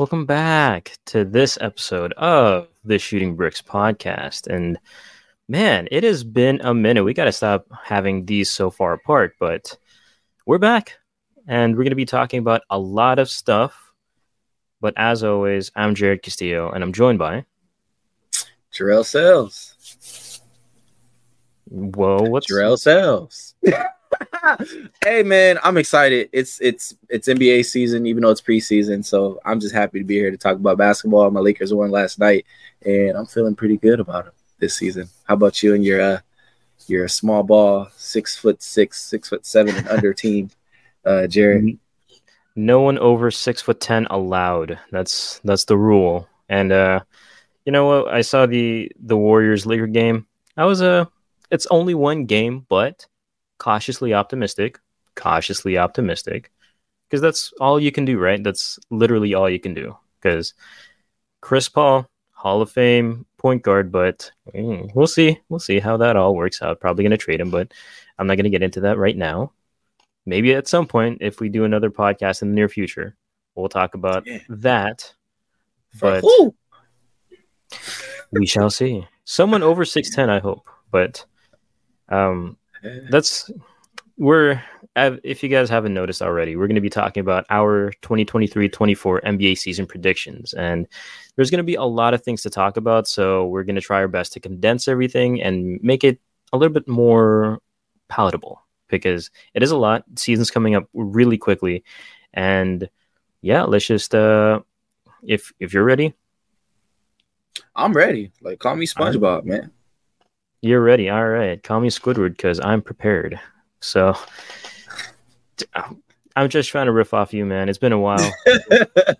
Welcome back to this episode of the Shooting Bricks podcast. And man, it has been a minute. We got to stop having these so far apart, but we're back and we're going to be talking about a lot of stuff. But as always, I'm Jarrod Castillo and I'm joined by Gerrel Sales. Whoa, what's Gerrel Sales? hey man, I'm excited. It's it's it's NBA season, even though it's preseason. So I'm just happy to be here to talk about basketball. My Lakers won last night, and I'm feeling pretty good about it this season. How about you and your uh your small ball, six foot six, six foot seven and under team, uh, Jarrod? No one over six foot ten allowed. That's that's the rule. And uh, you know what? I saw the the Warriors Laker game. I was a. Uh, it's only one game, but cautiously optimistic. Cautiously optimistic, because that's all you can do, right? That's literally all you can do. Because Chris Paul, Hall of Fame point guard, but mm, we'll see. We'll see how that all works out. Probably going to trade him, but I'm not going to get into that right now. Maybe at some point, if we do another podcast in the near future, we'll talk about yeah. that. But we shall see. Someone over 6'10, I hope. But um, that's we're if you guys haven't noticed already, we're going to be talking about our 2023-24 NBA season predictions and there's going to be a lot of things to talk about, so we're going to try our best to condense everything and make it a little bit more palatable because it is a lot. Season's coming up really quickly and yeah, let's just uh if if you're ready, I'm ready. Like call me SpongeBob, man. You're ready. All right. Call me Squidward because I'm prepared. So I'm just trying to riff off you, man. It's been a while. and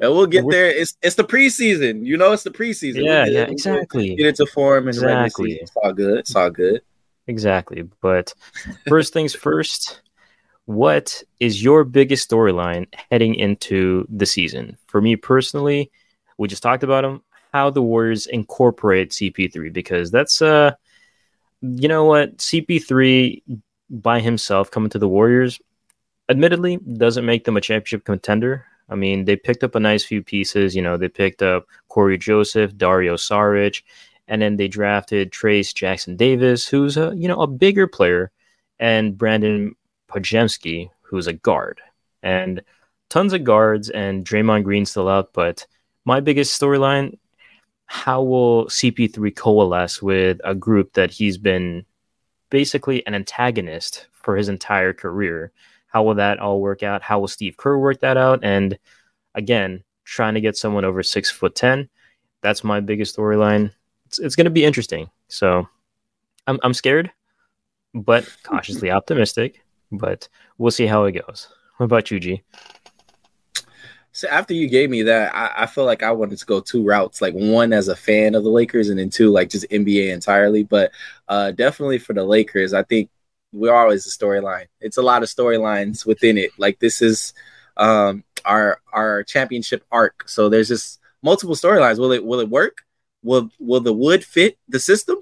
we'll get there. It's it's the preseason. You know, it's the preseason. Yeah, we'll yeah, exactly. Get into form and exactly. It's all good. It's all good. Exactly. But first things first, what is your biggest storyline heading into the season? For me personally, we just talked about them how the Warriors incorporate CP3 because that's uh you know what CP3 by himself coming to the Warriors admittedly doesn't make them a championship contender. I mean, they picked up a nice few pieces, you know, they picked up Cory Joseph, Dario Saric, and then they drafted Trayce Jackson Davis, who's a, you know, a bigger player, and Brandon Podziemski, who's a guard. And tons of guards and Draymond Green still out, but my biggest storyline how will CP3 coalesce with a group that he's been basically an antagonist for his entire career? How will that all work out? How will Steve Kerr work that out? And again, trying to get someone over six foot ten. That's my biggest storyline. It's, it's going to be interesting. So I'm I'm scared, but cautiously optimistic. But we'll see how it goes. What about you, G? So after you gave me that, I, I feel like I wanted to go two routes, like one as a fan of the Lakers, and then two like just NBA entirely. But uh, definitely for the Lakers, I think we're always a storyline. It's a lot of storylines within it. Like this is um, our our championship arc. So there's just multiple storylines. Will it will it work? Will will the wood fit the system?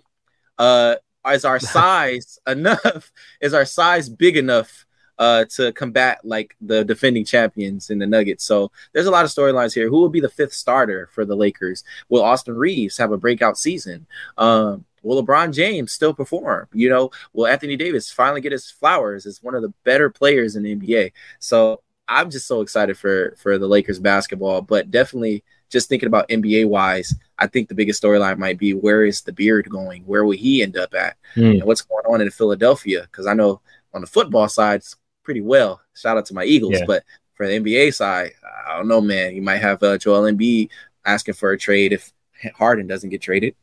Uh, is our size enough? Is our size big enough uh, to combat like the defending champions in the Nuggets. So there's a lot of storylines here. Who will be the fifth starter for the Lakers? Will Austin Reaves have a breakout season? Um, will LeBron James still perform? You know, will Anthony Davis finally get his flowers as one of the better players in the NBA? So I'm just so excited for for the Lakers basketball, but definitely just thinking about NBA wise, I think the biggest storyline might be where is the beard going? Where will he end up at? Mm. And what's going on in Philadelphia? Because I know on the football side, pretty well. Shout out to my Eagles, yeah. but for the NBA side, I don't know, man. You might have uh, Joel Embiid asking for a trade if Harden doesn't get traded.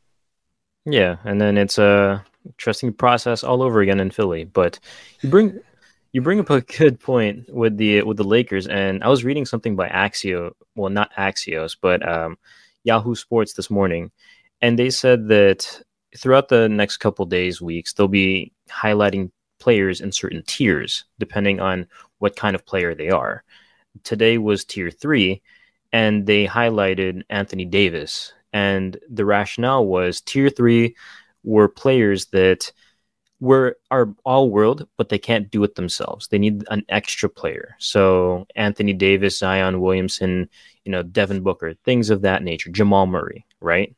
Yeah, and then it's a trusting process all over again in Philly. But you bring you bring up a good point with the with the Lakers, and I was reading something by Axio, well, not Axios, but um, Yahoo Sports this morning, and they said that throughout the next couple days, weeks, they'll be highlighting players in certain tiers, depending on what kind of player they are. Today was tier three, and they highlighted Anthony Davis. And the rationale was tier three were players that were are all world, but they can't do it themselves. They need an extra player. So Anthony Davis, Zion Williamson, you know, Devin Booker, things of that nature, Jamal Murray, right?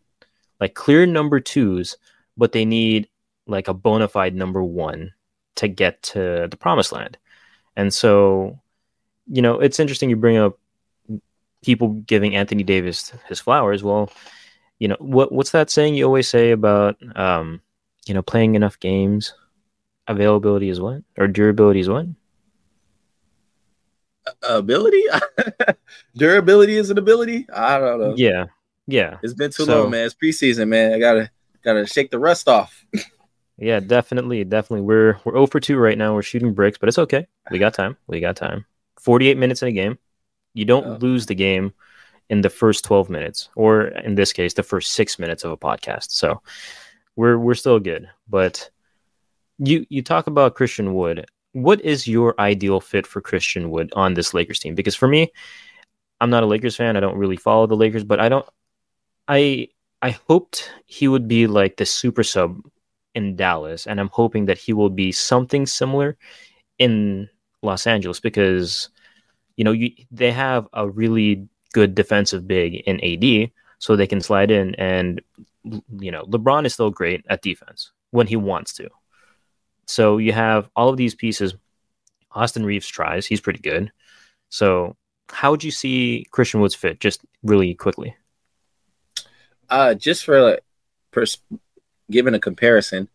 Like clear number twos, but they need like a bona fide number one to get to the promised land. And so, you know, it's interesting you bring up people giving Anthony Davis his flowers. Well, you know, what what's that saying you always say about um, you know, playing enough games? Availability is what? Or durability is what? ability durability is an ability i don't know yeah yeah it's been too so, long man it's preseason man i gotta gotta shake the rust off yeah definitely definitely we're we're oh over 2 right now we're shooting bricks but it's okay we got time we got time 48 minutes in a game you don't oh. lose the game in the first 12 minutes or in this case the first six minutes of a podcast so we're we're still good but you you talk about christian wood what is your ideal fit for Christian Wood on this Lakers team? Because for me, I'm not a Lakers fan. I don't really follow the Lakers, but I don't. I I hoped he would be like the super sub in Dallas, and I'm hoping that he will be something similar in Los Angeles because you know you, they have a really good defensive big in AD, so they can slide in, and you know LeBron is still great at defense when he wants to. So you have all of these pieces. Austin Reaves tries; he's pretty good. So how would you see Christian Woods fit? Just really quickly. Uh, just for pers- given a comparison,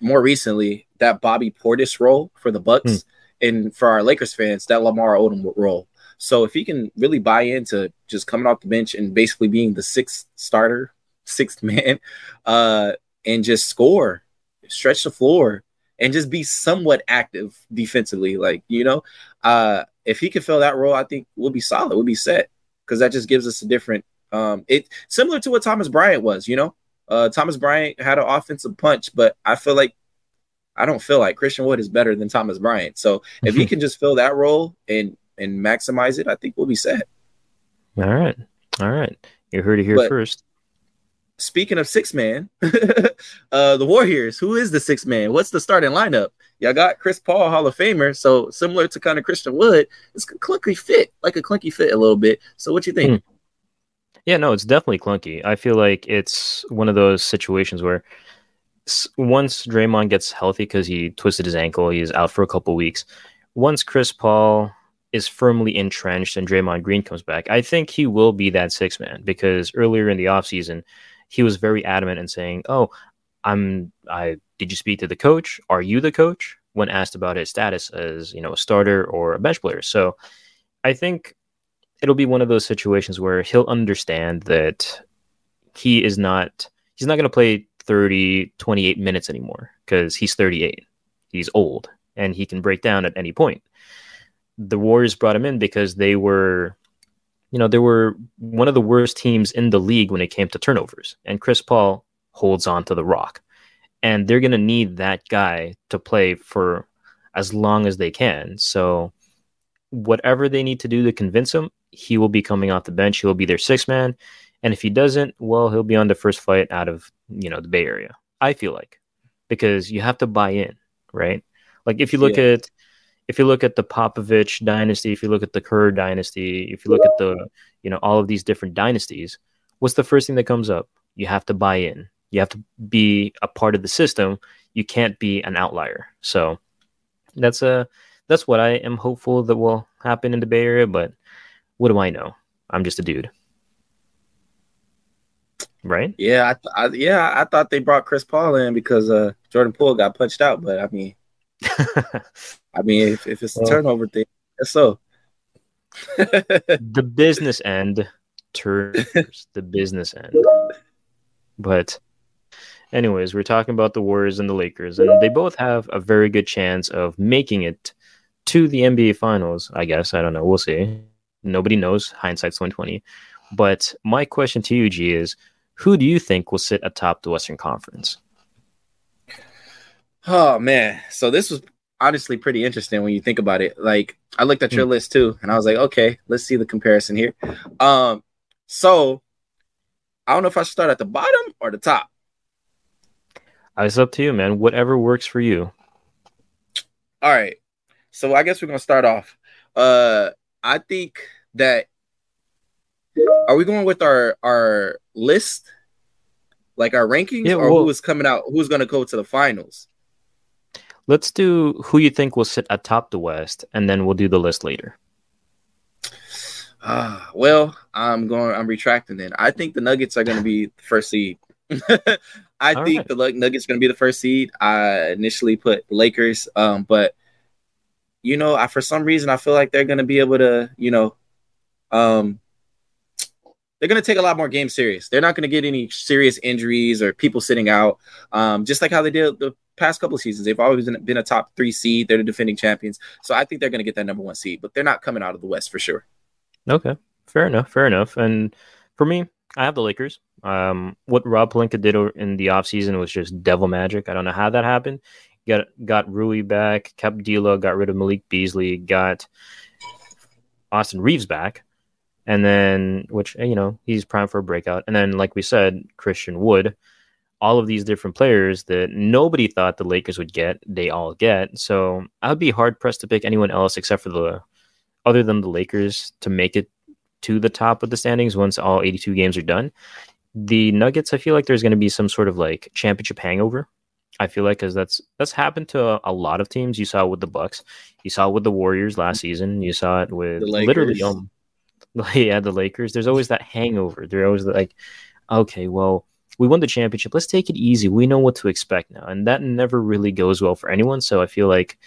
more recently that Bobby Portis role for the Bucks, hmm. and for our Lakers fans, that Lamar Odom role. So if he can really buy into just coming off the bench and basically being the sixth starter, sixth man, uh, and just score, stretch the floor, and just be somewhat active defensively. Like, you know, uh, if he can fill that role, I think we'll be solid. We'll be set because that just gives us a different um it similar to what Thomas Bryant was, you know. Uh Thomas Bryant had an offensive punch, but I feel like I don't feel like Christian Wood is better than Thomas Bryant. So if he can just fill that role and and maximize it, I think we'll be set. All right. All right. You heard it here but, first speaking of six man, uh, the Warriors, who is the six man? What's the starting lineup? Y'all got Chris Paul, Hall of Famer. So similar to kind of Christian Wood, it's a clunky fit, like a clunky fit a little bit. So what you think? Hmm. Yeah, no, it's definitely clunky. I feel like it's one of those situations where once Draymond gets healthy because he twisted his ankle, he's out for a couple weeks. Once Chris Paul is firmly entrenched and Draymond Green comes back, I think he will be that six man because earlier in the offseason, he was very adamant in saying, "Oh, I'm I did you speak to the coach? Are you the coach?" when asked about his status as, you know, a starter or a bench player. So, I think it'll be one of those situations where he'll understand that he is not he's not going to play 30 28 minutes anymore cuz he's 38. He's old and he can break down at any point. The Warriors brought him in because they were you know, they were one of the worst teams in the league when it came to turnovers. And Chris Paul holds on to the rock. And they're going to need that guy to play for as long as they can. So, whatever they need to do to convince him, he will be coming off the bench. He'll be their sixth man. And if he doesn't, well, he'll be on the first flight out of, you know, the Bay Area. I feel like because you have to buy in, right? Like if you look yeah. at if you look at the Popovich dynasty, if you look at the Kerr dynasty, if you look at the, you know, all of these different dynasties, what's the first thing that comes up? You have to buy in. You have to be a part of the system. You can't be an outlier. So that's a that's what I am hopeful that will happen in the Bay Area. But what do I know? I'm just a dude, right? Yeah, I, th- I yeah I thought they brought Chris Paul in because uh, Jordan Poole got punched out, but I mean I mean, if, if it's a turnover thing, so. the business end turns the business end. But, anyways, we're talking about the Warriors and the Lakers, and they both have a very good chance of making it to the NBA Finals. I guess I don't know. We'll see. Nobody knows. Hindsight's twenty twenty. But my question to you, G, is who do you think will sit atop the Western Conference? Oh man, so this was honestly pretty interesting when you think about it. Like I looked at your mm. list too, and I was like, okay, let's see the comparison here. Um, so I don't know if I should start at the bottom or the top. It's up to you, man. Whatever works for you. All right. So I guess we're gonna start off. Uh, I think that Are we going with our our list, like our rankings, Yeah, or well- who is coming out? Who's going to go to the finals? Let's do who you think will sit atop the West, and then we'll do the list later. Ah, well, I'm going. I'm retracting. Then I think the Nuggets are going to be the first seed. I All think right. the Nuggets going to be the first seed. I initially put Lakers, um, but you know, I for some reason I feel like they're going to be able to, you know, um, they're going to take a lot more games serious. They're not going to get any serious injuries or people sitting out. Um, just like how they did the past couple of seasons. They've always been, been a top three seed. They're the defending champions, so I think they're going to get that number one seed. But they're not coming out of the West for sure. Okay, fair enough, fair enough. And for me, I have the Lakers. Um, what Rob Pelinka did in the offseason was just devil magic. I don't know how that happened. Got got Rui back, kept D'Lo, got rid of Malik Beasley, got Austin Reaves back, and then which eh, you know he's primed for a breakout. And then, like we said, Christian Wood. All of these different players that nobody thought the Lakers would get, they all get. So I would be hard pressed to pick anyone else except for the other than the Lakers to make it to the top of the standings once all 82 games are done. The Nuggets, I feel like there's going to be some sort of like championship hangover. I feel like because that's that's happened to a, a lot of teams. You saw it with the Bucks, you saw it with the Warriors last season, you saw it with literally, um, yeah, the Lakers. There's always that hangover. They're always like, okay, well, we won the championship. Let's take it easy. We know what to expect now, and that never really goes well for anyone. So I feel like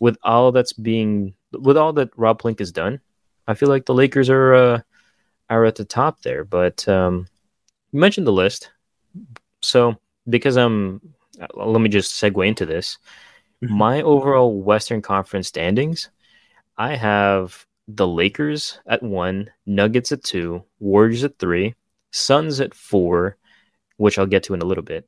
with all that's being with all that Rob Pelinka has done, I feel like the Lakers are uh, are at the top there. But um, you mentioned the list, so because I'm, uh, Uh, let me just segue into this. Mm-hmm. My overall Western Conference standings, I have the Lakers at one, Nuggets at two, Warriors at three, Suns at four, which I'll get to in a little bit,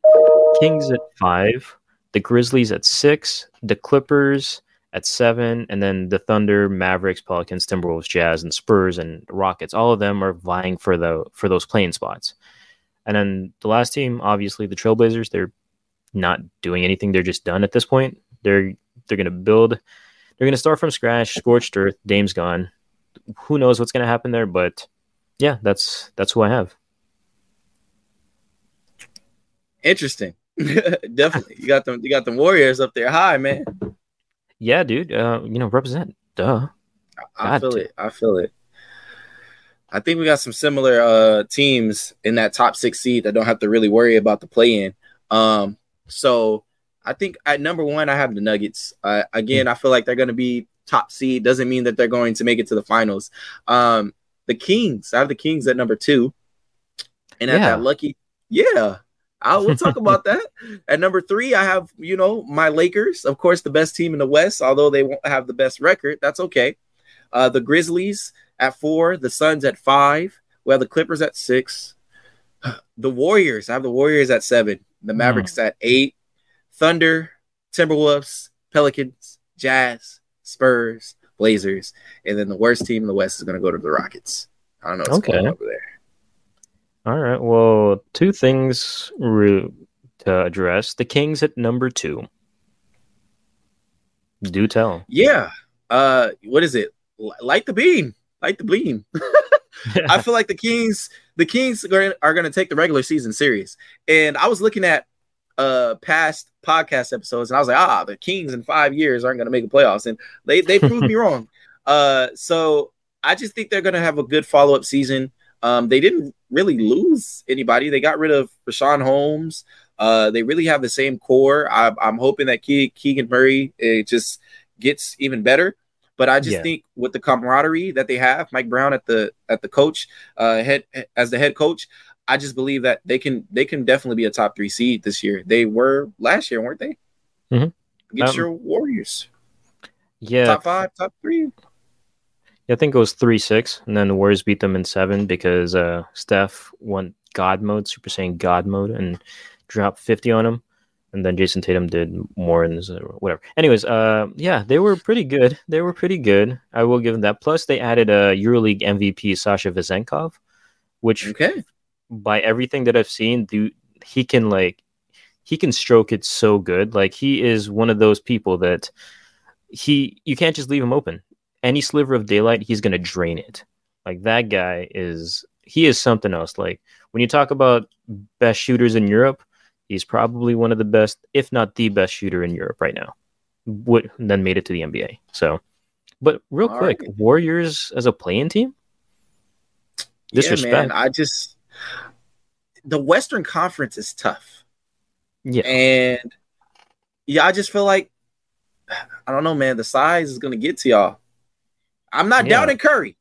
Kings at five, the Grizzlies at six, the Clippers at seven, and then the Thunder, Mavericks, Pelicans, Timberwolves, Jazz, and Spurs and Rockets. All of them are vying for the for those playing spots. And then the last team, obviously the Trailblazers, they're not doing anything. They're just done at this point. They're they're gonna build. They're gonna start from scratch. Scorched earth. Dame's gone. Who knows what's gonna happen there? But yeah, that's that's who I have. Interesting. Definitely. You got them you got the Warriors up there high, man. Yeah, dude. Uh, you know, represent. Duh. I Got feel it. I feel it. I think we got some similar uh teams in that top six seed that don't have to really worry about the play in. Um, so I think at number one, I have the Nuggets. Uh, again, I feel like they're going to be top seed. Doesn't mean that they're going to make it to the finals. Um, the Kings, I have the Kings at number two, and at Yeah. that lucky, yeah, I will talk about that. At number three, I have you know my Lakers, of course, the best team in the West. Although they won't have the best record, that's okay. Uh, the Grizzlies at four, the Suns at five. We have the Clippers at six. The Warriors, I have the Warriors at seven. The Mavericks at eight. Thunder, Timberwolves, Pelicans, Jazz, Spurs, Blazers, and then the worst team in the West is going to go to the Rockets. I don't know what's going on over there. All right. Well, two things re- to address. The Kings at number two. Do tell. Yeah. Uh, what is it? Light the beam. Light the beam. I feel like the Kings, the Kings are, going to take the regular season serious. And I was looking at uh past podcast episodes, and I was like, ah, the Kings in five years aren't going to make the playoffs, and they they proved me wrong. Uh, so I just think they're going to have a good follow up season. Um, they didn't really lose anybody. They got rid of Richaun Holmes. Uh, they really have the same core. I, I'm hoping that Ke- Keegan Murray it just gets even better. But I just Yeah. think with the camaraderie that they have, Mike Brown at the at the coach uh, head as the head coach, I just believe that they can they can definitely be a top three seed this year. They were last year, weren't they? Mhm. Get Um, your Warriors yeah. top five, top three. Yeah, I think it was three six, and then the Warriors beat them in seven because uh, Steph went God mode, Super Saiyan God mode, and dropped fifty on him, and then Jayson Tatum did more in his, uh, whatever. Anyways, uh, yeah, they were pretty good. They were pretty good. I will give them that. Plus, they added a EuroLeague MVP Sasha Vezenkov, which Okay, by everything that I've seen, dude, he can like he can stroke it so good. Like he is one of those people that he you can't just leave him open. Any sliver of daylight, he's gonna drain it. Like that guy is he is something else. Like when you talk about best shooters in Europe, he's probably one of the best, if not the best shooter in Europe right now. Would then made it to the NBA. So, but real All quick, right. Warriors as a playing team. Disrespect. Yeah, man. I just the Western Conference is tough. Yeah, and yeah, I just feel like I don't know, man. The size is gonna get to y'all. I'm not yeah. doubting Curry.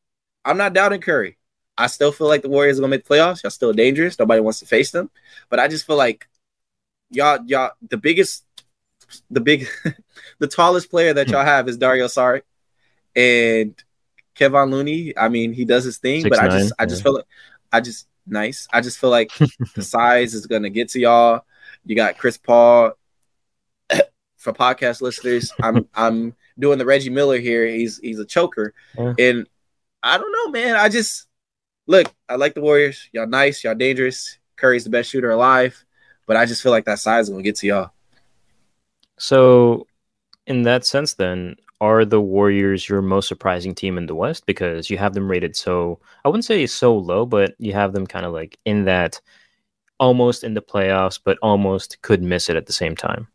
I'm not doubting Curry. I still feel like the Warriors are gonna make the playoffs. Y'all still dangerous. Nobody wants to face them. But I just feel like y'all, y'all, the biggest, the big, the tallest player that y'all hmm. have is Dario Saric, and Kevon Looney. I mean, he does his thing, Six, but nine, I just, I just feel like, I just nice. I just feel like the size is gonna get to y'all. You got Chris Paul. For podcast listeners, I'm I'm doing the Reggie Miller here. He's he's a choker, yeah. and I don't know, man. I just look. I like the Warriors. Y'all nice. Y'all dangerous. Curry's the best shooter alive, but I just feel like that size is gonna get to y'all. So, in that sense, then are the Warriors your most surprising team in the West because you have them rated so I wouldn't say so low, but you have them kind of like in that almost in the playoffs, but almost could miss it at the same time.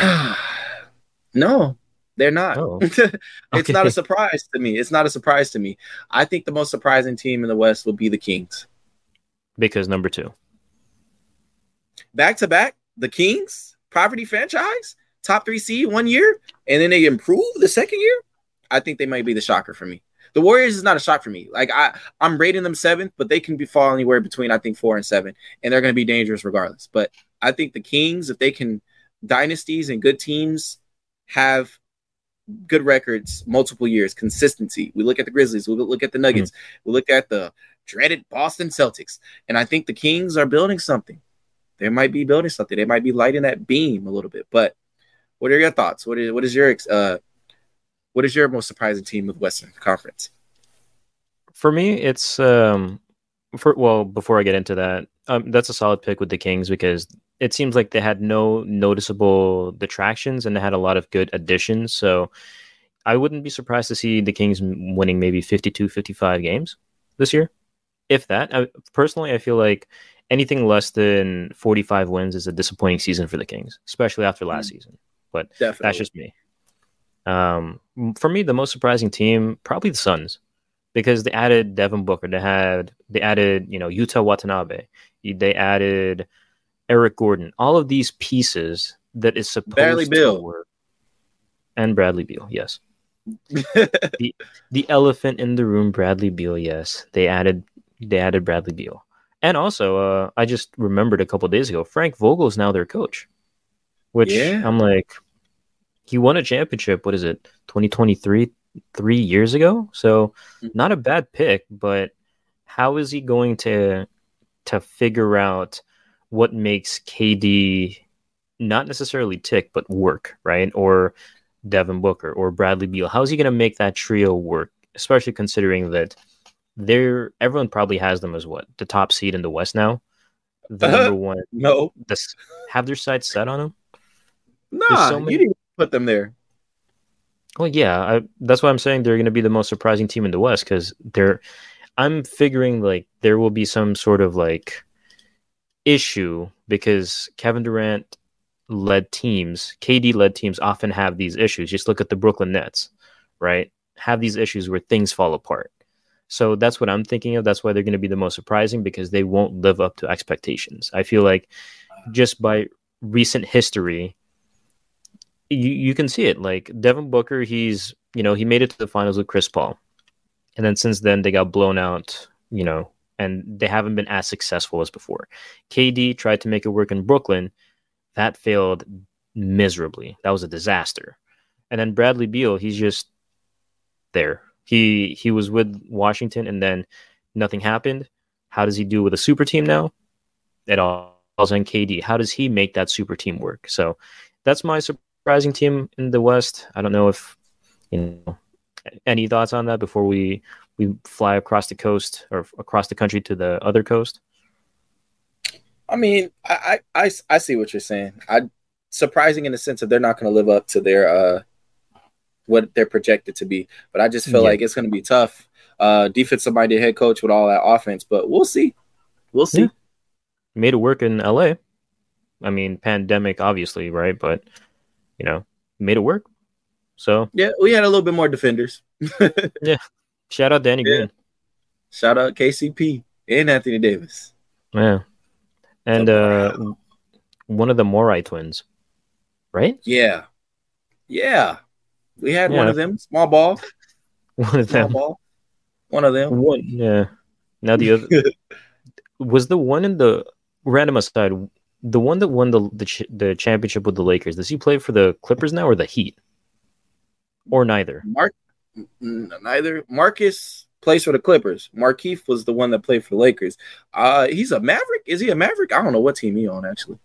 no, they're not. Oh. it's okay. not a surprise to me. It's not a surprise to me. I think the most surprising team in the West will be the Kings. Because number two. Back to back, the Kings, property franchise top three seed one year and then they improve the second year, I think they might be the shocker for me. The Warriors is not a shock for me. Like I, I'm rating them seventh, but they can be fall anywhere between I think four and seven, and they're going to be dangerous regardless. But I think the Kings, if they can, dynasties and good teams have good records multiple years, consistency. We look at the Grizzlies, we look at the Nuggets, mm-hmm. we look at the dreaded Boston Celtics, and I think the Kings are building something. They might be building something. They might be lighting that beam a little bit, but what are your thoughts? What is what is your uh, what is your most surprising team with Western Conference? For me, it's um, for well before I get into that, um, that's a solid pick with the Kings because it seems like they had no noticeable detractions and they had a lot of good additions. So I wouldn't be surprised to see the Kings winning maybe 52, 55 games this year, if that. I, personally, I feel like anything less than 45 wins is a disappointing season for the Kings, especially after last mm-hmm. season but Definitely. that's just me. Um, for me, the most surprising team probably the Suns because they added Devin Booker. They had they added you know Yuta Watanabe. They added Eric Gordon. All of these pieces that is supposed Bradley to Beal. work. And Bradley Beal, yes. the the elephant in the room, Bradley Beal. Yes, they added they added Bradley Beal, and also uh, I just remembered a couple days ago, Frank Vogel is now their coach, which yeah. I'm like, he won a championship. What is it, 2023, three years ago? So mm-hmm. not a bad pick, but how is he going to to figure out what makes KD not necessarily tick, but work, right? Or Devin Booker or Bradley Beal. How is he going to make that trio work? Especially considering that they're everyone probably has them as what the top seed in the West now. The uh-huh. number one. No, this have their sights set on them. Nah, so many... you didn't put them there. Well, yeah, I, that's why I'm saying they're going to be the most surprising team in the West because they're. I'm figuring like there will be some sort of like issue because Kevin Durant led teams, KD led teams often have these issues. Just look at the Brooklyn Nets, right? Have these issues where things fall apart. So that's what I'm thinking of. That's why they're going to be the most surprising because they won't live up to expectations. I feel like just by recent history, you you can see it. Like Devin Booker, he's you know he made it to the finals with Chris Paul, and then since then they got blown out. You know, and they haven't been as successful as before. KD tried to make it work in Brooklyn, that failed miserably. That was a disaster. And then Bradley Beal, he's just there. He he was with Washington, and then nothing happened. How does he do with a super team now? It all on KD. How does he make that super team work? So that's my surprising team in the West. I don't know if you know any thoughts on that before we we fly across the coast or across the country to the other coast. I mean, I I I see what you're saying. I surprising in the sense that they're not going to live up to their uh what they're projected to be. But I just feel Yeah. like it's going to be tough. Uh, defensive minded head coach with all that offense, but we'll see. We'll see. Yeah. Made it work in LA. I mean, pandemic, obviously, right? But you know, made it work. So Yeah, we had a little bit more defenders. Yeah. Shout out Danny Yeah. Green. Shout out KCP and Anthony Davis. Yeah. And uh one of the Morris twins, right? Yeah, yeah, we had one of them. Small ball, One of small them. ball. One of them. One, yeah. Now the other was the one in the random aside, the one that won the the, ch- the championship with the Lakers. Does he play for the Clippers now or the Heat, or neither? Mark, neither Marcus plays for the Clippers. Markieff was the one that played for the Lakers. Uh, he's a Maverick. Is he a Maverick? I don't know what team he on actually.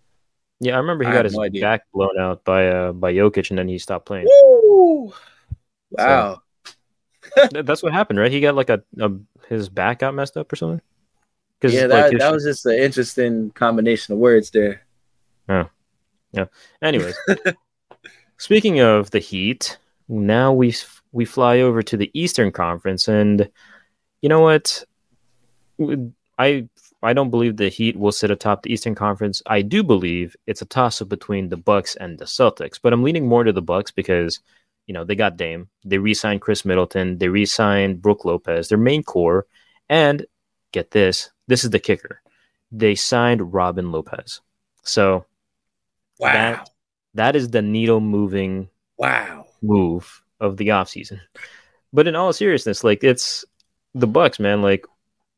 Yeah, I remember he I got his no back blown out by uh by Jokic, and then he stopped playing. Woo! Wow. Th- That's what happened, right? He got like a, a his back got messed up or something. Because yeah, that, his- that was just an interesting combination of words there. Oh, yeah. Anyways, speaking of the Heat, now we we fly over to the Eastern Conference, and you know what? I I don't believe the Heat will sit atop the Eastern Conference. I do believe it's a toss up between the Bucks and the Celtics, but I'm leaning more to the Bucks because you know they got Dame, they re-signed Khris Middleton, they re-signed Brook Lopez, their main core, and get this, this is the kicker, they signed Robin Lopez. So Wow. That- that is the needle moving wow. move of the offseason. But in all seriousness, like it's the Bucks, man. Like,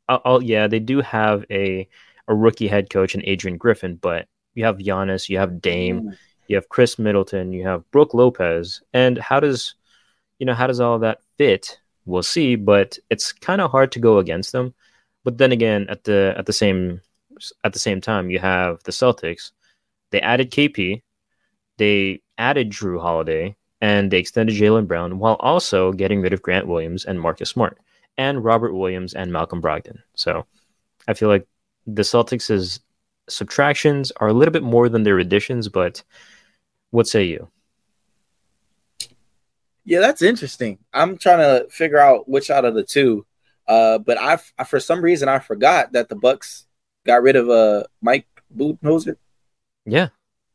I'll, yeah, they do have a a rookie head coach in Adrian Griffin, but you have Giannis, you have Dame, mm. you have Khris Middleton, you have Brook Lopez, and how does you know how does all that fit? We'll see, but it's kind of hard to go against them. But then again, at the at the same at the same time, you have the Celtics. They added KP, they added Jrue Holiday, and they extended Jaylen Brown while also getting rid of Grant Williams and Marcus Smart, and Robert Williams and Malcolm Brogdon. So I feel like the Celtics' subtractions are a little bit more than their additions, but what say you? Yeah, that's interesting. I'm trying to figure out which out of the two. Uh, but I, I for some reason I forgot that the Bucks got rid of uh Mike Budenholzer Yeah,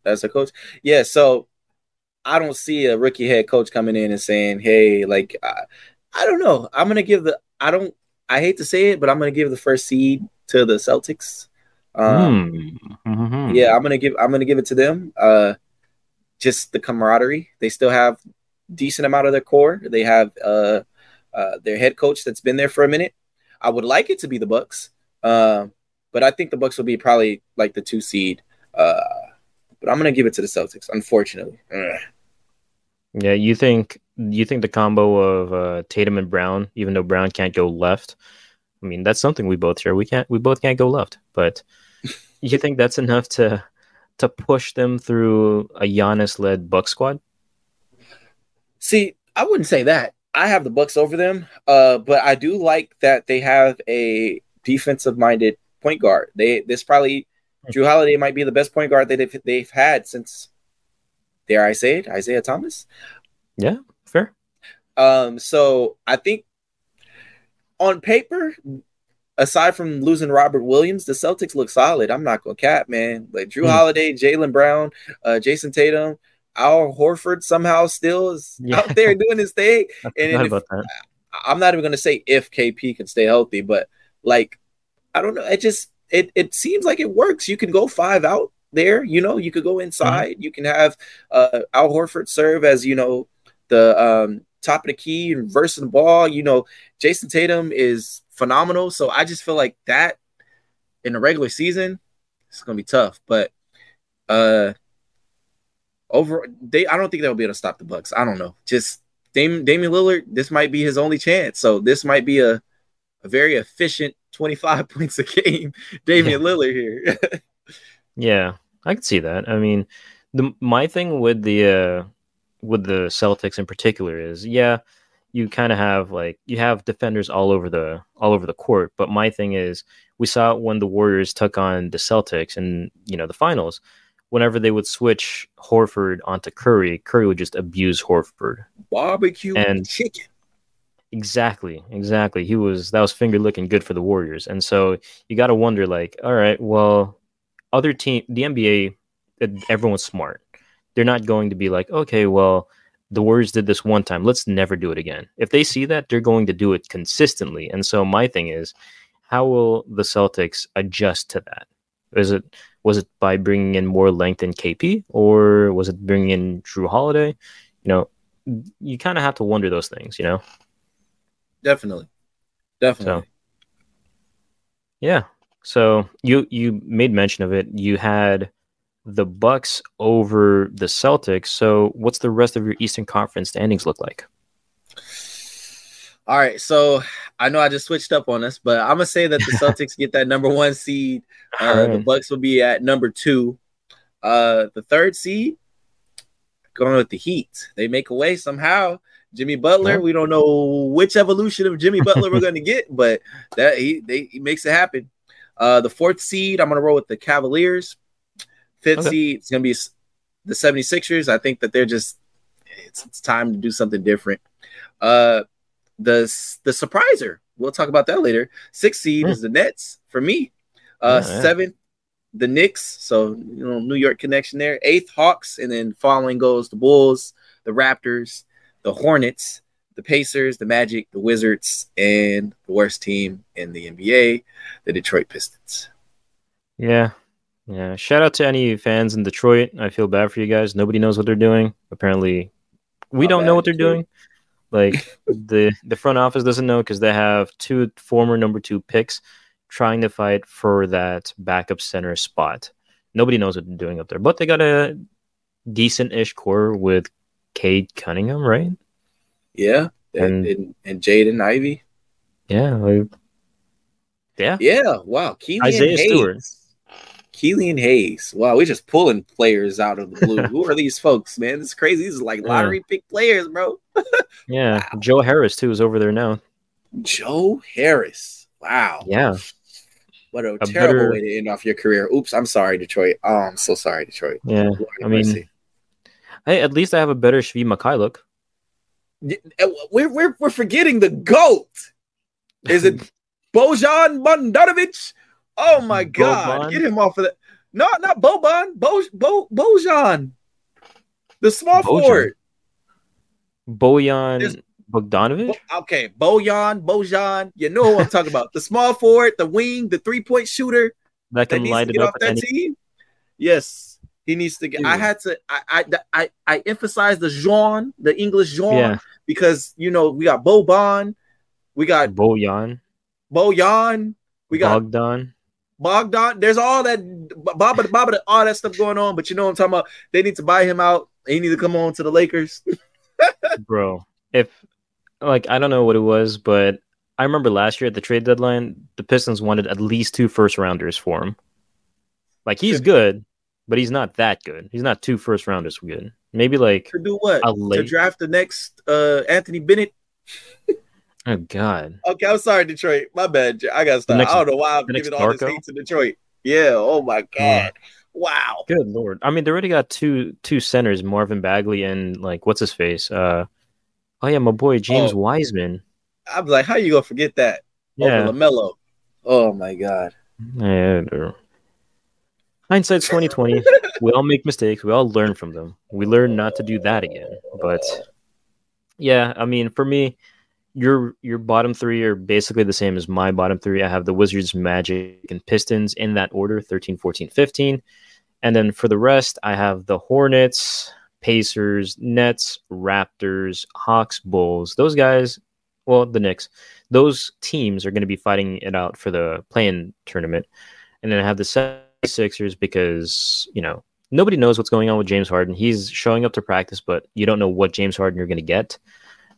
as a coach. Yeah, so I don't see a rookie head coach coming in and saying, "Hey, like I, I don't know. I'm gonna give the I don't I hate to say it, but I'm gonna give the first seed to the Celtics. Um, Hmm. Mhm. yeah i'm gonna give i'm gonna give it to them uh just the camaraderie they still have decent amount of their core they have uh, uh their head coach that's been there for a minute i would like it to be the bucks um but i think the bucks will be probably like the two seed uh but i'm gonna give it to the celtics unfortunately Ugh. Yeah, you think you think the combo of uh, Tatum and Brown, even though Brown can't go left, I mean that's something we both share. We can't, we both can't go left, but you think that's enough to to push them through a Giannis led Buck squad? See, I wouldn't say that. I have the Bucks over them, uh, but I do like that they have a defensive-minded point guard. They this probably Jrue Holiday might be the best point guard that they've, they've had since, dare I say it, Isaiah Thomas. Yeah. Um, so I think on paper, aside from losing Robert Williams, the Celtics look solid. I'm not gonna cap, man. Like Drew Hmm. Holiday, Jaylen Brown, uh, Jayson Tatum, Al Horford somehow still is Yeah. out there doing his thing. And if- I'm not even gonna say if KP can stay healthy, but like I don't know. It just it it seems like it works. You can go five out there. You know, you could go inside. You can have uh, Al Horford serve as you know the um, top of the key and versing the ball. You know, Jayson Tatum is phenomenal. So I just feel like that in the regular season, it's gonna be tough. But uh, over they, I don't think they'll be able to stop the Bucks. I don't know. Just Dame, Damian Lillard, this might be his only chance. So this might be a, a very efficient 25 points a game. Damian Lillard here. Yeah, I can see that. I mean, the my thing with the uh with the Celtics in particular is, yeah, you kind of have like you have defenders all over the all over the court, but my thing is we saw when the Warriors took on the Celtics and you know, the finals. whenever they would switch Horford onto Curry, Curry would just abuse Horford. Barbecue And- chicken. Exactly, exactly. He was that was finger looking good for the Warriors, and so you got to wonder, like, all right, well, other team, the NBA, everyone's smart. They're not going to be like, okay, well, the Warriors did this one time, let's never do it again. If they see that, they're going to do it consistently. And so my thing is, how will the Celtics adjust to that? Is it was it by bringing in more length in KP, or was it bringing in Jrue Holiday? You know, you kind of have to wonder those things, you know. Definitely. Definitely. Yeah. So you you made mention of it. You had the Bucks over the Celtics. So what's the rest of your Eastern Conference standings look like? All right, so I know I just switched up on us, but I'm gonna say that the Celtics get that number one seed. Uh, The Bucks will be at number two. Uh, the third seed going with the Heat. They make a way somehow. Jimmy Butler. Yeah. We don't know which evolution of Jimmy Butler we're gonna get, but that he they, he makes it happen. Uh, the fourth seed, I'm gonna roll with the Cavaliers. Fifth Okay. seed, it's gonna be the 76ers. I think that they're just it's, it's time to do something different. Uh, the the surpriser. We'll talk about that later. Sixth seed Hmm. is the Nets for me. Uh, Yeah, yeah. seventh, the Knicks. So you know, New York connection there. Eighth, Hawks, and then following goes the Bulls, the Raptors, the Hornets, the Pacers, the Magic, the Wizards, and the worst team in the NBA, the Detroit Pistons. Yeah. Yeah. Shout out to any fans in Detroit. I feel bad for you guys. Nobody knows what they're doing. Apparently, we My don't know what they're too. doing. Like the the front office doesn't know because they have two former number two picks trying to fight for that backup center spot. Nobody knows what they're doing up there, but they got a decent ish core with Cade Cunningham, right? Yeah, And- and and, Jaden Ivey. Yeah, like, yeah. Yeah, wow. Keelan Isaiah Hayes. Stewart. Killian Hayes. Wow, we're just pulling players out of the blue. Who are these folks, man? This is crazy. These are like Yeah. lottery pick players, bro. Yeah, Joe Harris too is over there now. Joe Harris. Wow. Yeah, What a, A terrible better- way to end off your career. Oops, I'm sorry, Detroit. Oh, I'm so sorry, Detroit. yeah. Lord I mean, mercy. Hey, at least I have a better Shvi Makai look. Uh, we're, we're, we're forgetting the GOAT. Is it Bojan Bogdanovic? Oh my God. Boban? Get him off of that. No, not Boban. Bo, Bo, Bojan. The small Bojan. forward. Bojan There's- Bogdanovic. Bo- okay, Bojan, Bojan. You know who I'm talking about. The small forward, the wing, the three point shooter that that can needs light to it up off that any. team. Yes, he needs to get. I had to. I I I, I emphasize the Jean, the English Jean, Yeah, because you know we got Boban, we got Bojan, Bojan, we got Bogdan. Bogdan. There's all that Baba Baba, all that stuff going on. But you know what I'm talking about. They need to buy him out. He need to come on to the Lakers. bro. If like I don't know what it was, but I remember last year at the trade deadline, the Pistons wanted at least two first rounders for him. Like he's good, but he's not that good. He's not two first rounders good. Maybe like To do what? To draft the next uh Anthony Bennett. Oh God, Okay, I'm sorry, Detroit. My bad. I gotta stop. I don't know why I'm giving all this hate to Detroit. Yeah. Oh my god. Wow. good lord. I mean, they already got two two centers, Marvin Bagley and like what's his face. Uh, oh yeah, my boy James Oh. Wiseman. I'm like, how you gonna forget that Yeah, over Lamelo? Oh my god. yeah. Hindsight's twenty twenty. we all make mistakes. We all learn from them. We learn not to do that again. But yeah, I mean, for me, your your bottom three are basically the same as my bottom three. I have the Wizards, Magic, and Pistons in that order 13, 14, 15. And then for the rest, I have the Hornets, Pacers, Nets, Raptors, Hawks, Bulls. Those guys, well, the Knicks, those teams are going to be fighting it out for the play-in tournament. And then I have the 76ers because, you know, nobody knows what's going on with James Harden. He's showing up to practice, but you don't know what James Harden you're going to get.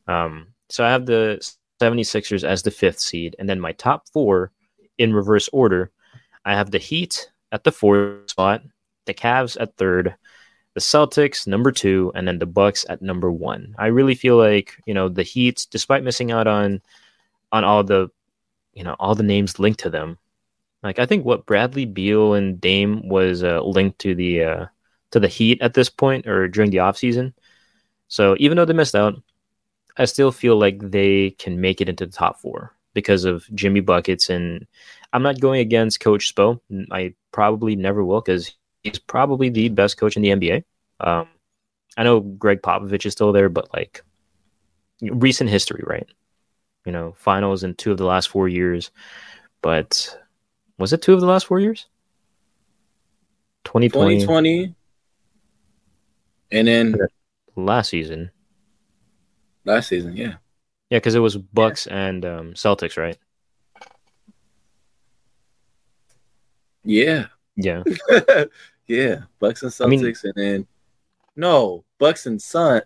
Um, so I have the 76ers as the fifth seed. And then my top four in reverse order I have the Heat at the fourth spot, the Cavs at third, the Celtics number two, and then the Bucks at number one. I really feel like you know the Heat, despite missing out on on all the you know all the names linked to them. Like I think what Bradley Beal and Dame was uh, linked to the uh, to the Heat at this point or during the offseason. So even though they missed out, I still feel like they can make it into the top four because of Jimmy buckets. And I'm not going against Coach Spo. I probably never will because he's probably the best coach in the NBA. Um, I know Gregg Popovich is still there, but like recent history, right? You know, finals in two of the last four years. But was it two of the last four years? 2020. 2020. And then last season. Last season, yeah. Yeah, because it was Bucks yeah. and um, Celtics, right? Yeah. Yeah. yeah. Bucks and Celtics, I mean, and then no Bucks and Sun.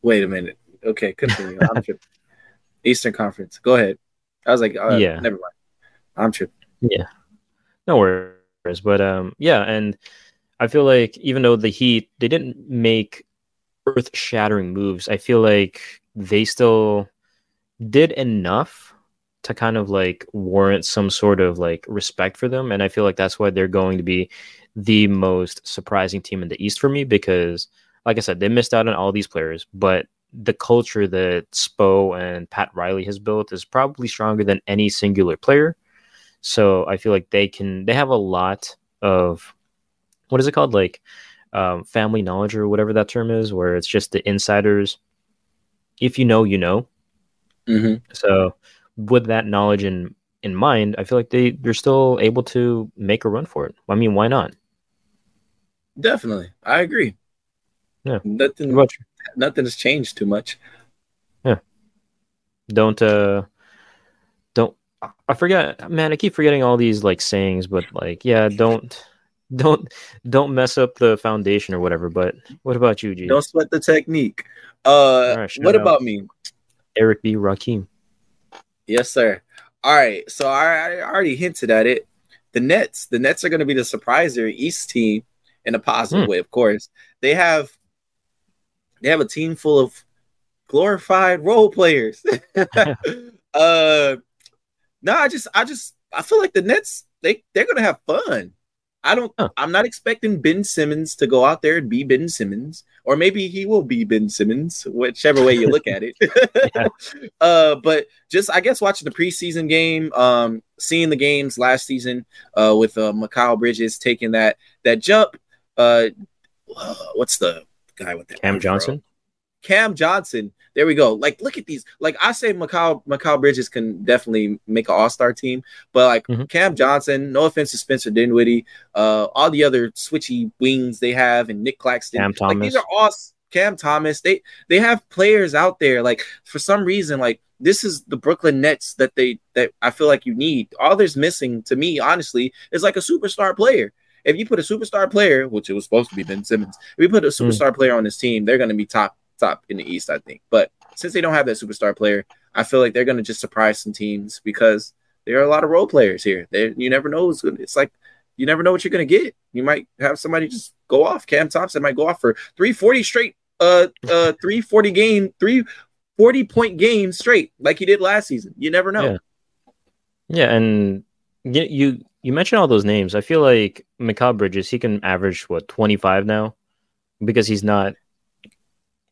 Wait a minute. Okay, continue. I'm tripping. Eastern Conference. Go ahead. I was like, uh, yeah, never mind. I'm tripping. Yeah. No worries, but um, yeah, and I feel like even though the Heat they didn't make earth shattering moves, I feel like they still did enough to kind of like warrant some sort of like respect for them. And I feel like that's why they're going to be the most surprising team in the East for me because, like I said, they missed out on all these players, but the culture that Spo and Pat Riley has built is probably stronger than any singular player. So I feel like they can, they have a lot of what is it called? Like um, family knowledge or whatever that term is, where it's just the insiders. If you know, you know. Mm-hmm. So with that knowledge in in mind, I feel like they they're still able to make a run for it. I mean, why not? Definitely, I agree. Yeah, nothing. Much nothing has changed too much. Yeah. Don't uh, don't. I forget, man. I keep forgetting all these like sayings, but like, yeah, don't don't don't mess up the foundation or whatever. But what about you, G? Don't sweat the technique. Uh, right, what out. about me? Eric B. Rakim. Yes, sir. All right. So I, I already hinted at it. The Nets, the Nets are going to be the surpriser East team in a positive hmm. way, of course. They have they have a team full of glorified role players. uh no, I just I just I feel like the Nets they they're gonna have fun. I don't. Huh. I'm not expecting Ben Simmons to go out there and be Ben Simmons, or maybe he will be Ben Simmons, whichever way you look at it. yeah. uh, but just I guess watching the preseason game, um, seeing the games last season, uh, with uh, Mikal Bridges taking that that jump. Uh, what's the guy with that? Cam Johnson. Cam Johnson. There we go. Like, look at these. Like, I say, Mikal Mikal Bridges can definitely make an All Star team, but like mm-hmm. Cam Johnson. No offense to Spencer Dinwiddie, uh, all the other switchy wings they have, and Nick Claxton. Cam Thomas. Like, these are all Cam Thomas. They they have players out there. Like for some reason, like this is the Brooklyn Nets that they that I feel like you need. All there's missing to me, honestly, is like a superstar player if you put a superstar player, which it was supposed to be Ben Simmons, if you put a hmm. superstar mm. player on this team, they're going to be top top in the East, I think. But since they don't have that superstar player, I feel like they're going to just surprise some teams because there are a lot of role players here. There, you never know good. It's like you never know what you're going to get. You might have somebody just go off. Cam Thompson might go off for 340 straight, uh, uh, 340 game, 340 point game straight, like he did last season. You never know. Yeah, yeah and you, you you mentioned all those names. I feel like Mikal Bridges, he can average what 25 now because he's not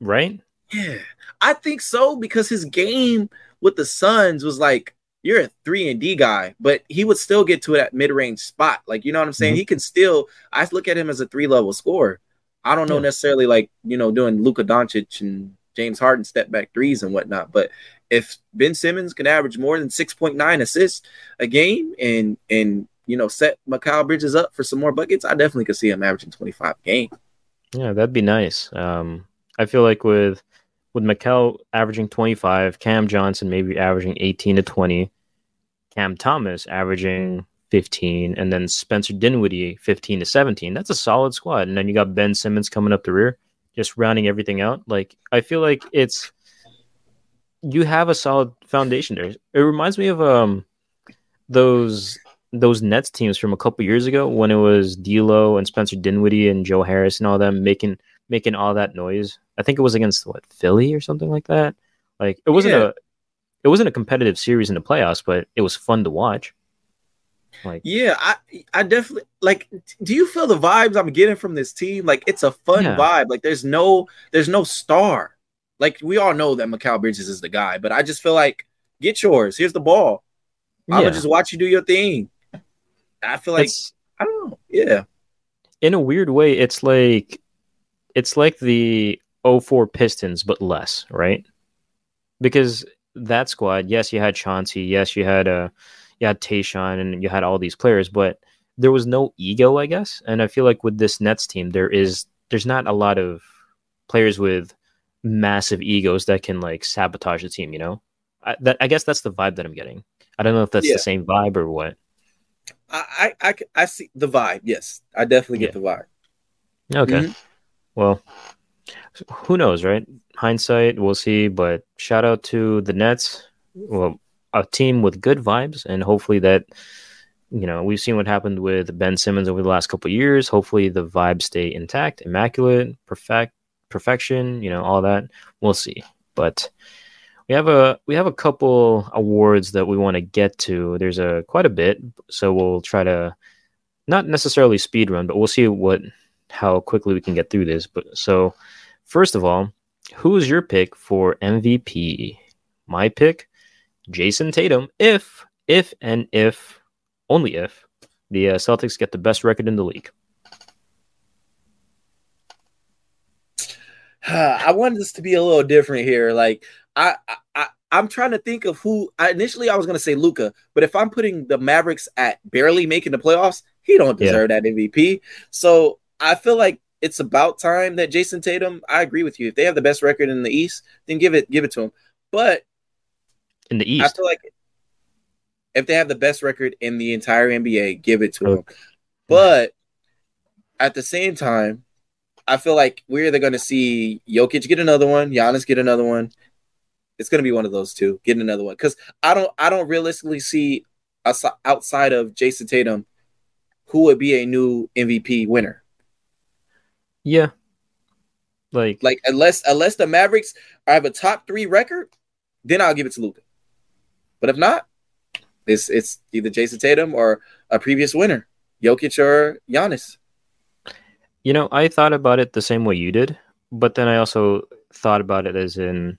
right? Yeah, I think so because his game with the Suns was like you're a three and D guy, but he would still get to that mid range spot. Like you know what I'm saying? Mm-hmm. He can still. I look at him as a three level scorer. I don't know yeah. necessarily like you know doing Luka Doncic and James Harden step back threes and whatnot, but if Ben Simmons can average more than 6.9 assists a game and and you know set Mikal Bridges up for some more buckets, I definitely could see him averaging 25 a game. Yeah, that'd be nice. Um, I feel like with with Mikal averaging 25, Cam Johnson maybe averaging 18 to 20, Cam Thomas averaging 15, and then Spencer Dinwiddie 15 to 17. That's a solid squad. And then you got Ben Simmons coming up the rear, just rounding everything out. Like I feel like it's you have a solid foundation there. It reminds me of um those those Nets teams from a couple years ago when it was D'Lo and Spencer Dinwiddie and Joe Harris and all them making making all that noise. I think it was against what Philly or something like that. Like it wasn't yeah. a it wasn't a competitive series in the playoffs, but it was fun to watch. Like, yeah, I I definitely like. Do you feel the vibes I'm getting from this team? Like, it's a fun yeah. vibe. Like, there's no there's no star. Like, we all know that Mikal Bridges is the guy, but I just feel like get yours. Here's the ball. I'm gonna just watch you do your thing. I feel like I don't know. Yeah. In a weird way, it's like it's like the 04 Pistons, but less, right? Because that squad, yes, you had Chauncey, yes, you had uh you had Tayshaun and you had all these players, but there was no ego, I guess. And I feel like with this Nets team, there is there's not a lot of players with massive egos that can like sabotage the team. You know, I, that I guess that's the vibe that I'm getting. I don't know if that's yeah. the same vibe or what. I, I I see the vibe. Yes, I definitely get yeah. the vibe. Okay. Mm-hmm. Well, who knows, right? Hindsight, we'll see. But shout out to the Nets. Well, a team with good vibes, and hopefully that you know we've seen what happened with Ben Simmons over the last couple years. Hopefully the vibes stay intact, immaculate, perfect, perfection. You know all that. We'll see, but we have a we have a couple awards that we want to get to. There's a quite a bit, so we'll try to not necessarily speed run, but we'll see what how quickly we can get through this. But so first of all, who's your pick for MVP? My pick, Jayson Tatum. If if and if only if the uh, Celtics get the best record in the league. I wanted this to be a little different here. Like I, I, I'm trying to think of who. I, initially, I was going to say Luka, but if I'm putting the Mavericks at barely making the playoffs, he don't deserve yeah. that MVP. So I feel like it's about time that Jayson Tatum. I agree with you. If they have the best record in the East, then give it give it to him. But in the East, I feel like if they have the best record in the entire NBA, give it to okay. them. But at the same time, I feel like we're either going to see Jokic get another one, Giannis get another one, it's going to be one of those two getting another one because I don't I don't realistically see outside of Jayson Tatum who would be a new MVP winner. Yeah, like like unless unless the Mavericks have a top three record, then I'll give it to Luka. But if not, it's it's either Jayson Tatum or a previous winner, Jokic or Giannis. You know, I thought about it the same way you did, but then I also thought about it as in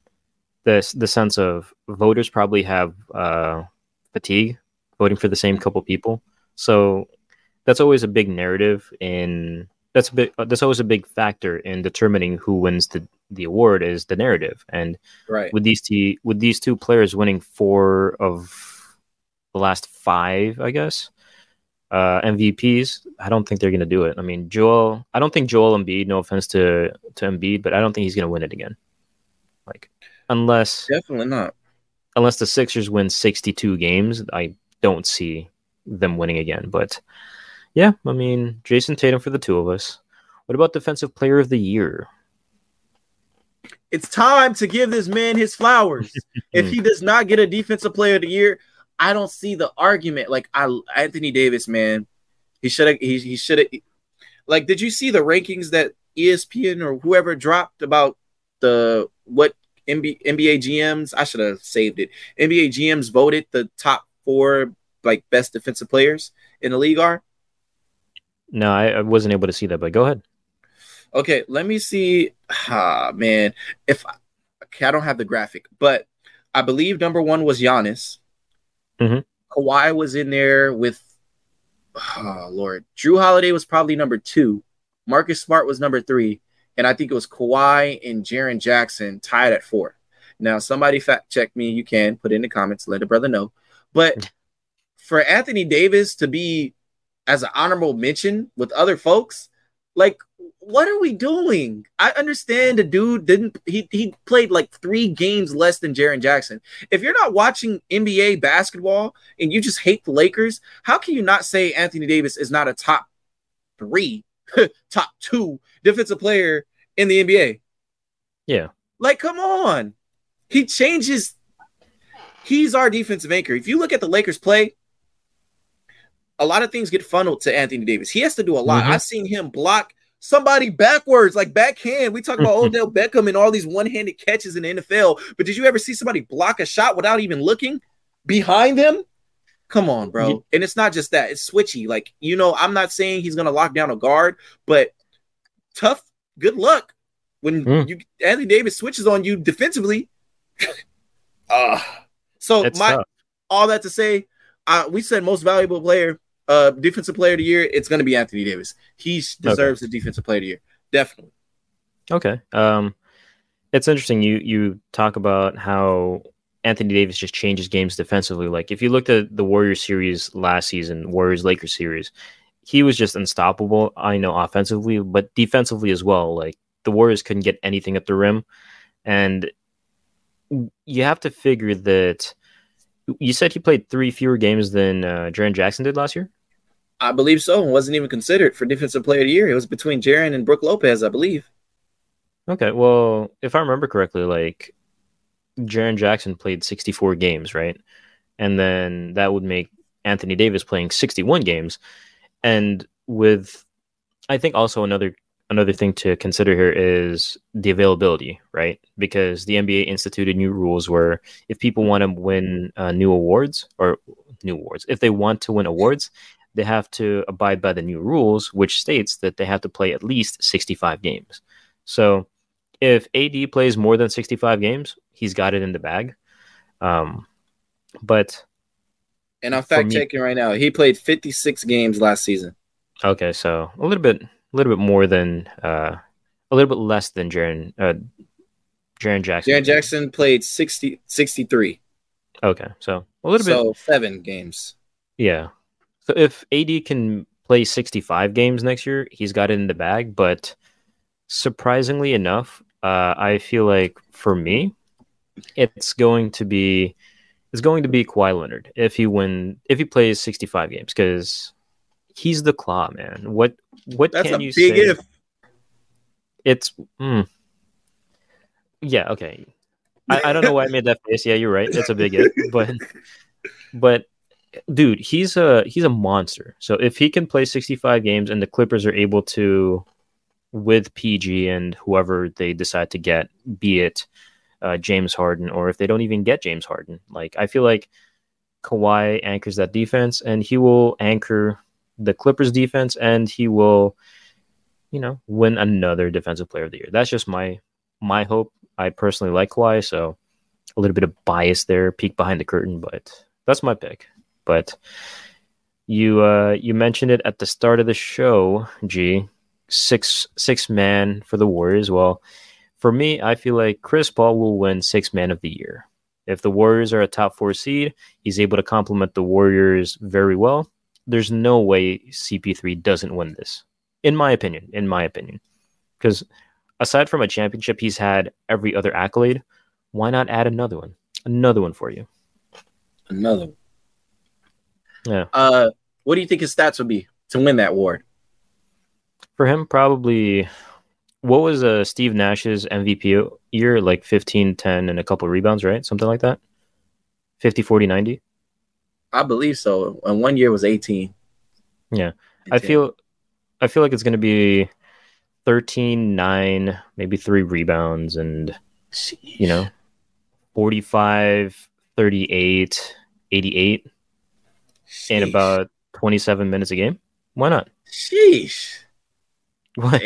the the sense of voters probably have uh, fatigue voting for the same couple people. So that's always a big narrative in that's a big that's always a big factor in determining who wins the the award is the narrative. And right with these two with these two players winning four of the last five, I guess. Uh, MVPs, I don't think they're going to do it. I mean, Joel, I don't think Joel Embiid. No offense to to Embiid, but I don't think he's going to win it again. Like, unless definitely not. Unless the Sixers win 62 games, I don't see them winning again. But yeah, I mean, Jayson Tatum for the two of us. What about Defensive Player of the Year? It's time to give this man his flowers. if he does not get a Defensive Player of the Year, I don't see the argument. Like I, Anthony Davis, man, he should have. He, he should have. Like, did you see the rankings that ESPN or whoever dropped about the what NBA, NBA GMs. I should have saved it. NBA GMs voted the top four like best defensive players in the league are. No, I, I wasn't able to see that, but go ahead. Okay, let me see. Ah, man, if I, okay, I don't have the graphic, but I believe number one was Giannis. Mm-hmm. Kawhi was in there with. Oh Lord, Jrue Holiday was probably number two. Marcus Smart was number three, and I think it was Kawhi and Jaren Jackson tied at four. Now, somebody fact check me. You can put in the comments, let a brother know. But for Anthony Davis to be as an honorable mention with other folks, like, what are we doing? I understand the dude didn't he he played like three games less than Jaren Jackson. If you're not watching NBA basketball and you just hate the Lakers, how can you not say Anthony Davis is not a top three top two defensive player in the NBA. Yeah. Like, come on. He changes. He's our defensive anchor. If you look at the Lakers play, a lot of things get funneled to Anthony Davis. He has to do a lot. Mm-hmm. I've seen him block somebody backwards, like backhand. We talk about Odell Beckham and all these one-handed catches in the NFL, but did you ever see somebody block a shot without even looking behind them? Come on, bro. Yeah. And it's not just that, it's switchy. Like, you know, I'm not saying he's gonna lock down a guard, but tough, good luck. When mm. you Anthony Davis switches on you defensively. uh so my tough. all that to say, uh, we said most valuable player, uh defensive player of the year, it's gonna be Anthony Davis. He deserves okay. the defensive player of the year. Definitely. Okay. Um it's interesting you you talk about how Anthony Davis just changes games defensively. Like if you looked at the Warriors series last season, Warriors Lakers series, he was just unstoppable. I know offensively, but defensively as well. Like the Warriors couldn't get anything at the rim, and you have to figure that. You said he played three fewer games than uh, Jaren Jackson did last year. I believe so, and wasn't even considered for Defensive Player of the Year. It was between Jaren and Brook Lopez, I believe. Okay, well, if I remember correctly, like Jaren Jackson played 64 games, right? And then that would make Anthony Davis playing 61 games. And with I think also another another thing to consider here is the availability, right? Because the NBA instituted new rules where if people want to win uh, new awards or new awards, if they want to win awards, they have to abide by the new rules, which states that they have to play at least 65 games. So if AD plays more than 65 games, he's got it in the bag. Um, but and I'm fact checking right now. He played 56 games last season. Okay, so a little bit, a little bit more than, uh, a little bit less than Jaren, uh, Jaren Jackson. Jaren Jackson played 60, 63. Okay, so a little bit so seven games. Yeah. So if AD can play 65 games next year, he's got it in the bag. But surprisingly enough, uh, I feel like for me, it's going to be it's going to be Kawhi Leonard if he win if he plays 65 games because he's the claw man. What what That's can you say? If. It's mm, yeah okay. I, I don't know why I made that face. Yeah, you're right. It's a big if, but but dude, he's a he's a monster. So if he can play 65 games and the Clippers are able to with PG and whoever they decide to get, be it uh, James Harden or if they don't even get James Harden. Like I feel like Kawhi anchors that defense and he will anchor the Clippers defense and he will, you know, win another defensive player of the year. That's just my my hope. I personally like Kawhi, so a little bit of bias there, peek behind the curtain, but that's my pick. But you uh you mentioned it at the start of the show, G. Six six man for the Warriors. Well, for me, I feel like Chris Paul will win six man of the year. If the Warriors are a top four seed, he's able to complement the Warriors very well. There's no way CP3 doesn't win this, in my opinion. In my opinion, because aside from a championship, he's had every other accolade. Why not add another one? Another one for you. Another. Yeah. Uh, what do you think his stats would be to win that award? For him, probably what was uh, Steve Nash's MVP year? Like 15, 10, and a couple rebounds, right? Something like that? 50, 40, 90? I believe so. And one year was 18. Yeah. 18. I feel I feel like it's going to be 13, 9, maybe three rebounds, and, Sheesh. you know, 45, 38, 88 Sheesh. in about 27 minutes a game. Why not? Sheesh. What?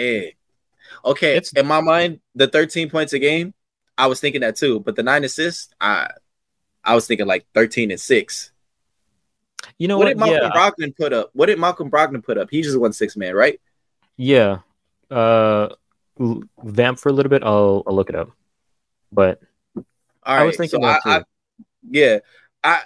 Okay, it's, in my mind, the 13 points a game, I was thinking that too. But the nine assists, I I was thinking like 13 and six. You know what? what? did Malcolm yeah. Brogdon put up? What did Malcolm Brogdon put up? He just won six man, right? Yeah. Uh vamp for a little bit. I'll I'll look it up. But All right, I was thinking so I, I, yeah, I, I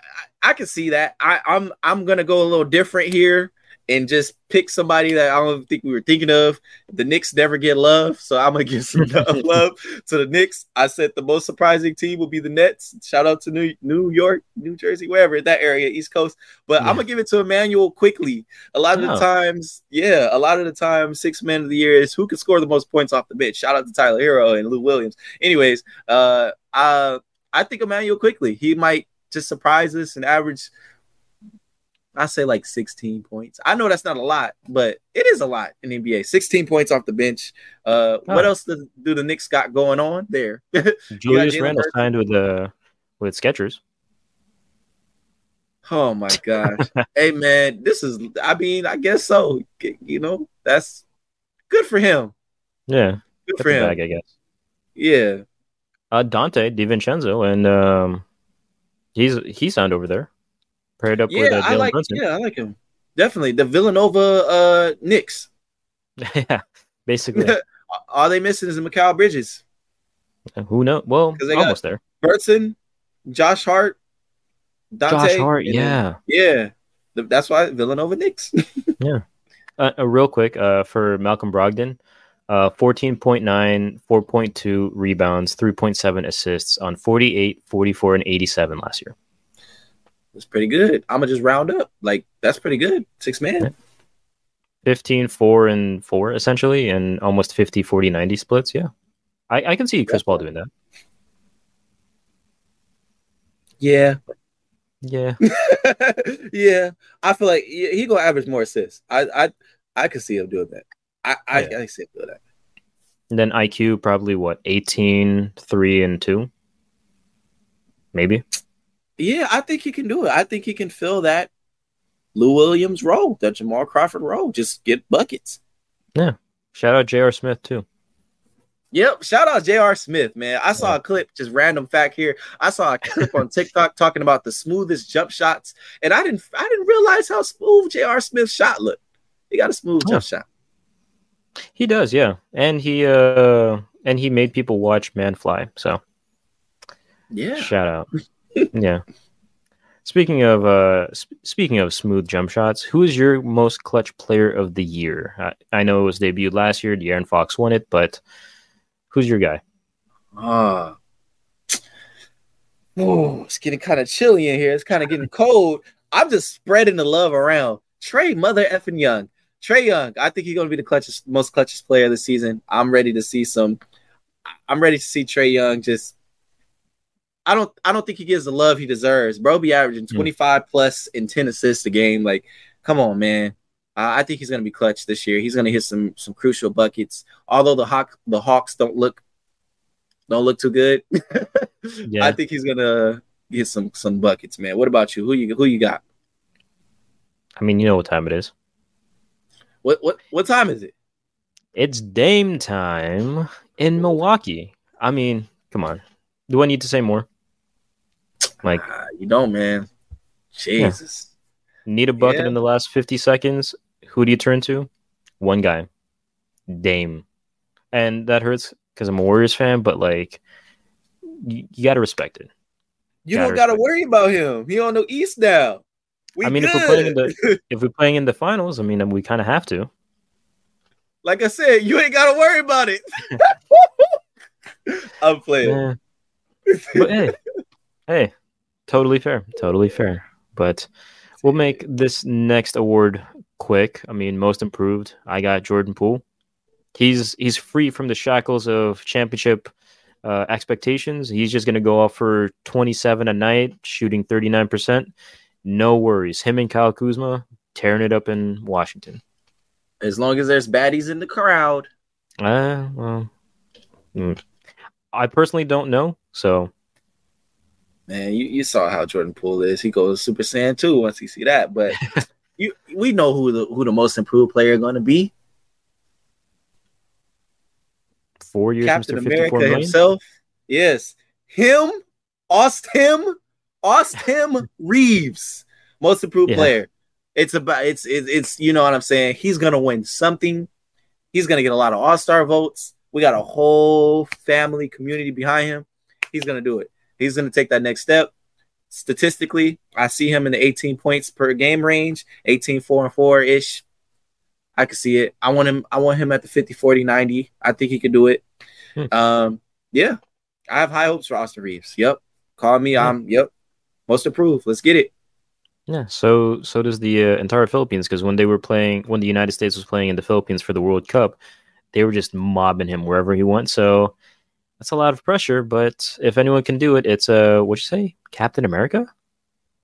I can see that. I I'm I'm gonna go a little different here and just pick somebody that I don't think we were thinking of. The Knicks never get love, so I'm gonna give some love to the Knicks. I said the most surprising team will be the Nets. Shout out to New New York, New Jersey, wherever that area, East Coast. But yeah. I'm gonna give it to Immanuel Quickley. A lot of the times, yeah, a lot of the time, six men of the year is who can score the most points off the bench. Shout out to Tyler Herro and Lou Williams. Anyways, uh, I I think Immanuel Quickley. he might just surprise us and average I say like 16 points. I know that's not a lot, but it is a lot in NBA. 16 points off the bench. Uh, oh. What else do, do the Knicks got going on there? Julius Randle signed with the uh, with Skechers. Oh my gosh. hey man, this is I mean, I guess so. You know, that's good for him. Yeah. Good for him. Bag, I guess. Yeah. Uh Donte DiVincenzo and um he's he signed over there. Paired up yeah, with uh, I like Brunson. yeah, I like him. Definitely. The Villanova uh Knicks. yeah, basically. All they missing is Mikal Bridges. Who knows? Well, they almost there. Burton, Josh Hart, Donte. Josh Hart, yeah. yeah. That's why Villanova Knicks. Uh, uh, real quick, uh, for Malcolm Brogdon, uh, 14.9, 4.2 rebounds, 3.7 assists on 48, 44, and 87 last year. That's pretty good. I'm gonna just round up. Like that's pretty good. Six man. Yeah. 15, 4, and 4, essentially, and almost 50, 40, 90 splits. Yeah. I, I can see Chris Paul doing that. Yeah. Yeah. yeah. I feel like he he gonna average more assists. I I I could see him doing that. I I, Yeah. I can see that. And then IQ, probably what, 18, 3, and 2? Maybe. Yeah, I think he can do it. I think he can fill that Lou Williams role, that Jamal Crawford role. Just get buckets. Yeah. Shout out J.R. Smith, too. Yep. Shout out J.R. Smith, man. I saw a clip, just random fact here. I saw a clip on TikTok talking about the smoothest jump shots, and I didn't I didn't realize how smooth J.R. Smith's shot looked. He got a smooth Yeah. jump shot. He does, yeah. And he uh and he made people watch Man Fly. So Yeah. shout out. yeah. Speaking of uh sp- speaking of smooth jump shots, who is your most clutch player of the year? I, I know it was debuted last year. De'Aaron Fox won it, but who's your guy? Ah. Oh, it's getting kind of chilly in here. It's kind of getting cold. I'm just spreading the love around. Trae Mother effing Young. Trae Young. I think he's gonna be the clutchest, most clutchest player of the season. I'm ready to see some. I'm ready to see Trae Young just. I don't. I don't think he gives the love he deserves. Bro, be averaging Hmm. 25 plus and 10 assists a game. Like, come on, man. Uh, I think he's gonna be clutch this year. He's gonna hit some some crucial buckets. Although the Hawk the Hawks don't look don't look too good. Yeah. I think he's gonna get some some buckets, man. What about you? Who you who you got? I mean, you know what time it is. What what what time is it? It's Dame time in Milwaukee. I mean, come on. Do I need to say more? Like, Ah, you don't, man. Jesus. need a bucket Yeah. in the last 50 seconds. Who do you turn to? One guy, Dame. And that hurts because I'm a Warriors fan, but like, you, you got to respect it. You Gotta don't gotta respect worry about him. He on the East now. We I mean, if we're playing in the if we're playing in the finals, I mean, we kind of have to. like I said, you ain't gotta worry about it. I'm playing. Yeah. But hey, hey, totally fair, totally fair. But we'll make this next award quick. I mean, most improved. I got Jordan Poole. He's he's free from the shackles of championship uh, expectations. He's just going to go off for 27 a night, shooting 39 percent. No worries. Him and Kyle Kuzma tearing it up in Washington. As long as there's baddies in the crowd. Uh, well, mm. I personally don't know. So Man, you, you saw how Jordan Poole is. He goes Super Saiyan 2 once he see that. But you we know who the who the most improved player gonna be. four years, Captain. America himself. Yes. Him, Austin, Austin Reaves, most improved Yeah. player. It's about it's, it's it's you know what I'm saying. He's gonna win something. He's gonna get a lot of All Star votes. We got a whole family community behind him. He's gonna do it. He's gonna take that next step. Statistically, I see him in the 18 points per game range, 18, 4 and 4 ish. I can see it. I want him, I want him at the 50, 40, 90. I think he could do it. Hmm. Um, yeah. I have high hopes for Austin Reaves. Yep. Call me. Yeah. I'm yep. Most approved. Let's get it. Yeah, so so does the uh, entire Philippines because when they were playing, when the United States was playing in the Philippines for the World Cup, they were just mobbing him wherever he went. So that's a lot of pressure. But if anyone can do it, it's uh, what you say, Captain America.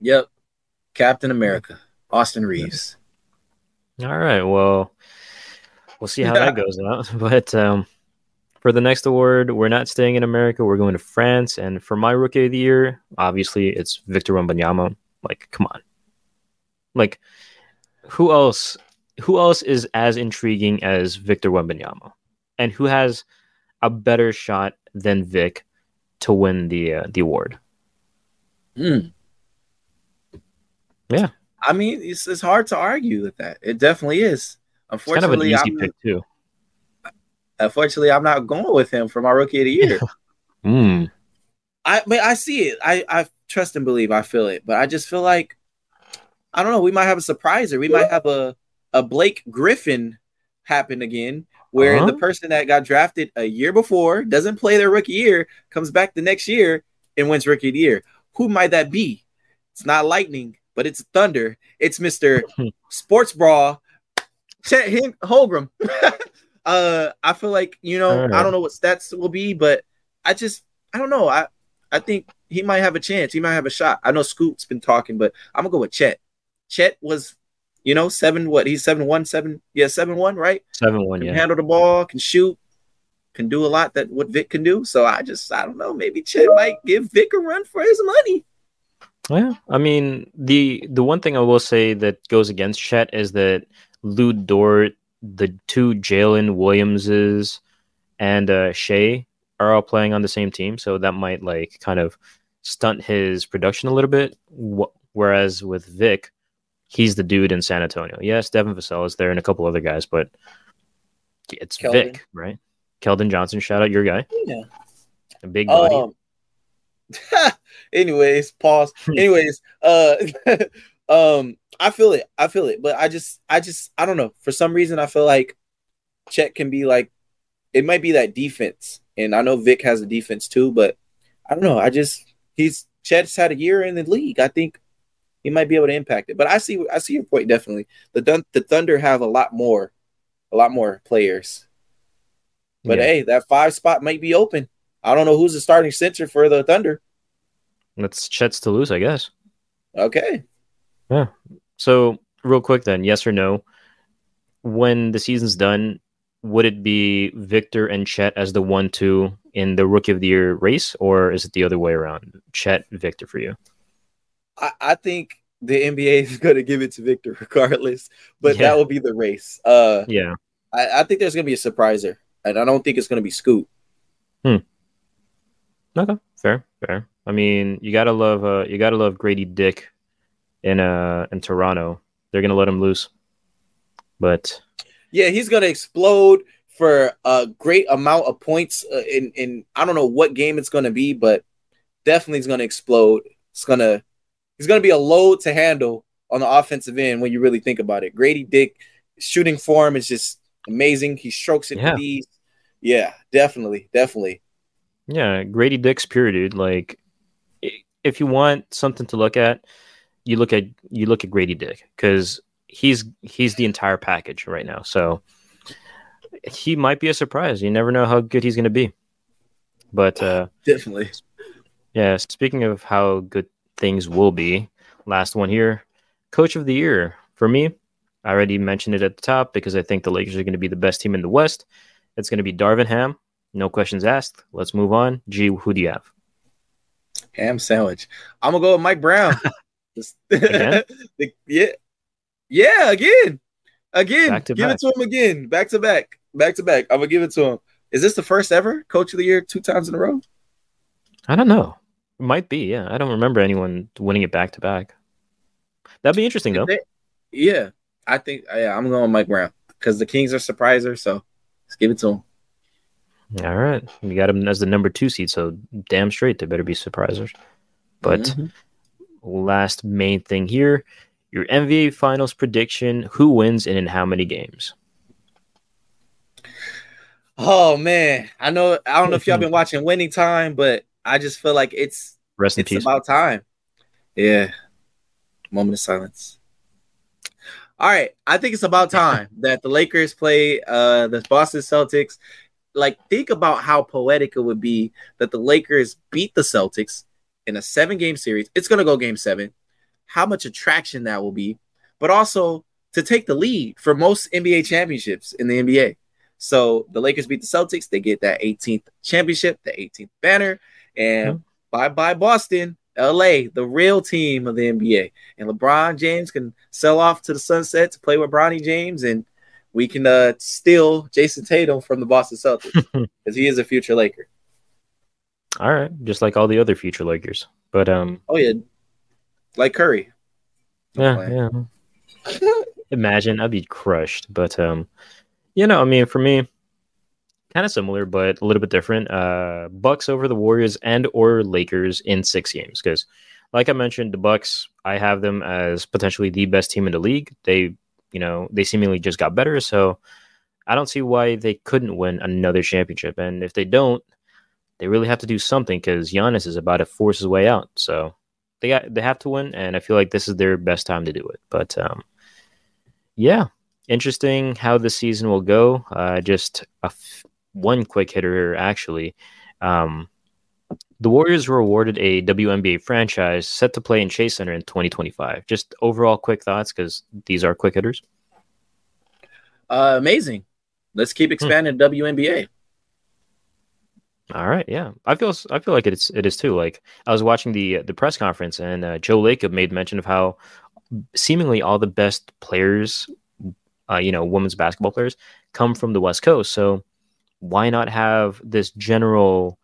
Yep. Captain America. Austin Reaves. All right, well, we'll see how that goes out. But um, for the next award, we're not staying in America. We're going to France, and for my Rookie of the Year, obviously it's Victor Wembanyama. Like, come on, Like, who else? Who else is as intriguing as Victor Wembanyama, and who has a better shot than Vic to win the uh, the award? Mm. Yeah. I mean, it's, it's hard to argue with that. It definitely is. It's kind of an Unfortunately, easy I'm, pick too. Unfortunately, I'm not going with him for my rookie of the year. Mm. I mean, I see it. I, I trust and believe. I feel it, but I just feel like I don't know. We might have a surpriser. We might have a a Blake Griffin happen again, where Uh-huh. the person that got drafted a year before doesn't play their rookie year, comes back the next year and wins rookie of the year. Who might that be? It's not Lightning, but it's Thunder. It's Mister Sports Bra, Chet Holmgren. uh, I feel like you know. Right. I don't know what stats will be, but I just I don't know. I I think he might have a chance. He might have a shot. I know Scoot's been talking, but I'm gonna go with Chet. Chet was, you know, seven. What he's seven one seven. Yeah, seven one. Right. Seven one. Can Yeah. handle the ball. Can shoot. Can do a lot that what Vic can do. So I just I don't know. Maybe Chet might give Vic a run for his money. Yeah, I mean the the one thing I will say that goes against Chet is that Lu Dort, the two Jalen Williamses, and uh, Shai are all playing on the same team, so that might like kind of stunt his production a little bit. Wh- Whereas with Vic, he's the dude in San Antonio. Yes, Devin Vassell is there and a couple other guys, but it's Keldon. Vic, right? Keldon Johnson, shout out your guy, Yeah. a big body. Um, anyways, pause. anyways, uh um I feel it. I feel it. But I just I just I don't know. For some reason I feel like Chet can be like it might be that defense. And I know Vic has a defense too, but I don't know. I just he's Chet's had a year in the league. I think he might be able to impact it. But I see I see your point definitely. The Dun- the Thunder have a lot more a lot more players. But Yeah. hey, that five spot might be open. I don't know who's the starting center for the Thunder. That's Chet's to lose, I guess. Okay. So, real quick then, yes or no? When the season's done, would it be Victor and Chet as the one two in the rookie of the year race, or is it the other way around? Chet, Victor for you? I, I think the NBA is going to give it to Victor regardless, but Yeah. that will be the race. Uh, Yeah. I, I think there's going to be a surpriser, and I don't think it's going to be Scoot. Hmm. Okay. Fair. Fair. I mean, you gotta love uh you gotta love Grady Dick in uh in Toronto. They're gonna let him loose. But Yeah, he's going to explode for a great amount of points uh, in in I don't know what game it's going to be, but definitely going to explode. It's to he's going to be a load to handle on the offensive end when you really think about it. Grady Dick shooting form is just amazing. He strokes it Yeah. with ease. Yeah, definitely, definitely. Yeah, Grady Dick's pure dude. Like, if you want something to look at, you look at you look at Grady Dick because he's he's the entire package right now. So he might be a surprise. You never know how good he's going to be. But uh, Definitely. yeah, speaking of how good things will be, last one here, Coach of the Year for me. I already mentioned it at the top because I think the Lakers are going to be the best team in the West. It's going to be Darvin Ham. No questions asked. Let's move on. G, who do you have? Ham sandwich. I'm gonna go with Mike Brown. The- yeah, yeah, again, again. Back to give back. it to him again, back to back, back to back. I'm gonna give it to him. Is this the first ever Coach of the Year two times in a row? I don't know. It might be. Yeah, I don't remember anyone winning it back to back. That'd be interesting though. They- yeah, I think. Yeah, I'm going Mike Brown because the Kings are surpriser. So let's give it to him. All right, you got him as the number two seed, so damn straight they better be surprisers. But Mhm. Last main thing here, your NBA Finals prediction: Who wins and in how many games? oh man, I know. I don't know if y'all been watching Winning Time, but I just feel like it's Rest in it's peace. about time. Yeah. Moment of silence. All right. I think it's about time that the Lakers play uh the Boston Celtics. Like, think about how poetic it would be that the Lakers beat the Celtics in a seven game series. It's gonna go game seven. How much attraction that will be, but also to take the lead for most NBA championships in the NBA. So the Lakers beat the Celtics, they get that 18th championship, the 18th banner, and Yeah. bye bye Boston. LA, the real team of the NBA. And LeBron James can sell off to the sunset to play with Bronny James, and we can uh, steal Jayson Tatum from the Boston Celtics because he is a future Laker. All right, just like all the other future Lakers. But um, oh yeah, like Curry. Yeah, yeah. Imagine I'd be crushed, but um, you know, I mean, for me, kind of similar, but a little bit different. Uh, Bucks over the Warriors and or Lakers in six games because, like I mentioned, the Bucks I have them as potentially the best team in the league. They, you know, they seemingly just got better, so I don't see why they couldn't win another championship. And if they don't, they really have to do something because Giannis is about to force his way out. So they got they have to win, and I feel like this is their best time to do it. But um, yeah, interesting how the season will go. Uh, just a f- one quick hitter here, actually. Um, the Warriors were awarded a WNBA franchise set to play in Chase Center in 2025. Just overall quick thoughts because these are quick hitters. Uh, amazing. Let's keep hmm. expanding hmm. WNBA. All right, yeah, I feel I feel like it's it is too. Like I was watching the the press conference, and uh, Joe Lacob made mention of how seemingly all the best players, uh, you know, women's basketball players, come from the West Coast. So why not have this general,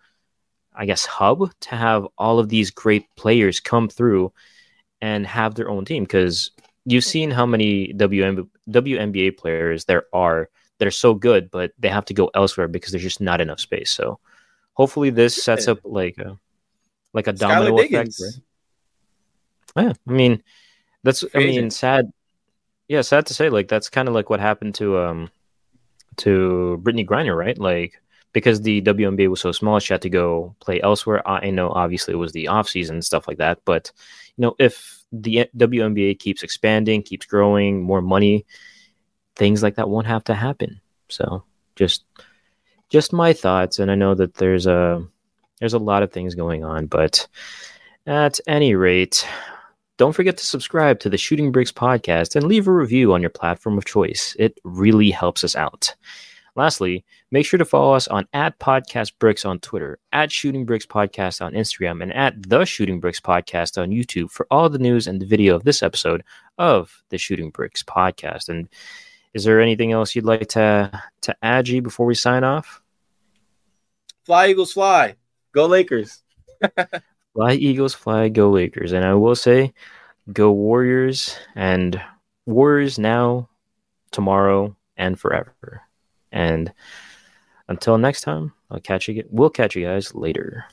I guess, hub to have all of these great players come through and have their own team? Because you've seen how many WM, WNBA players there are that are so good, but they have to go elsewhere because there's just not enough space. So hopefully this sets up like a like a domino effect. Right? Yeah, I mean that's I mean sad. Yeah, sad to say. Like that's kind of like what happened to um to Brittney Griner, right? Like because the WNBA was so small, she had to go play elsewhere. I know obviously it was the off season stuff like that, but you know if the WNBA keeps expanding, keeps growing, more money, things like that won't have to happen. So just just my thoughts, and I know that there's a there's a lot of things going on, but at any rate, don't forget to subscribe to the Shooting Bricks podcast and leave a review on your platform of choice. It really helps us out. Lastly, make sure to follow us on at Podcast Bricks on Twitter, at Shooting Bricks Podcast on Instagram, and at The Shooting Bricks Podcast on YouTube for all the news and the video of this episode of the Shooting Bricks Podcast. And is there anything else you'd like to to add, G, before we sign off? Fly Eagles fly. Go Lakers. fly Eagles fly. Go Lakers. And I will say, go Warriors and Warriors now, tomorrow, and forever. And until next time, I'll catch you. We'll catch you guys later.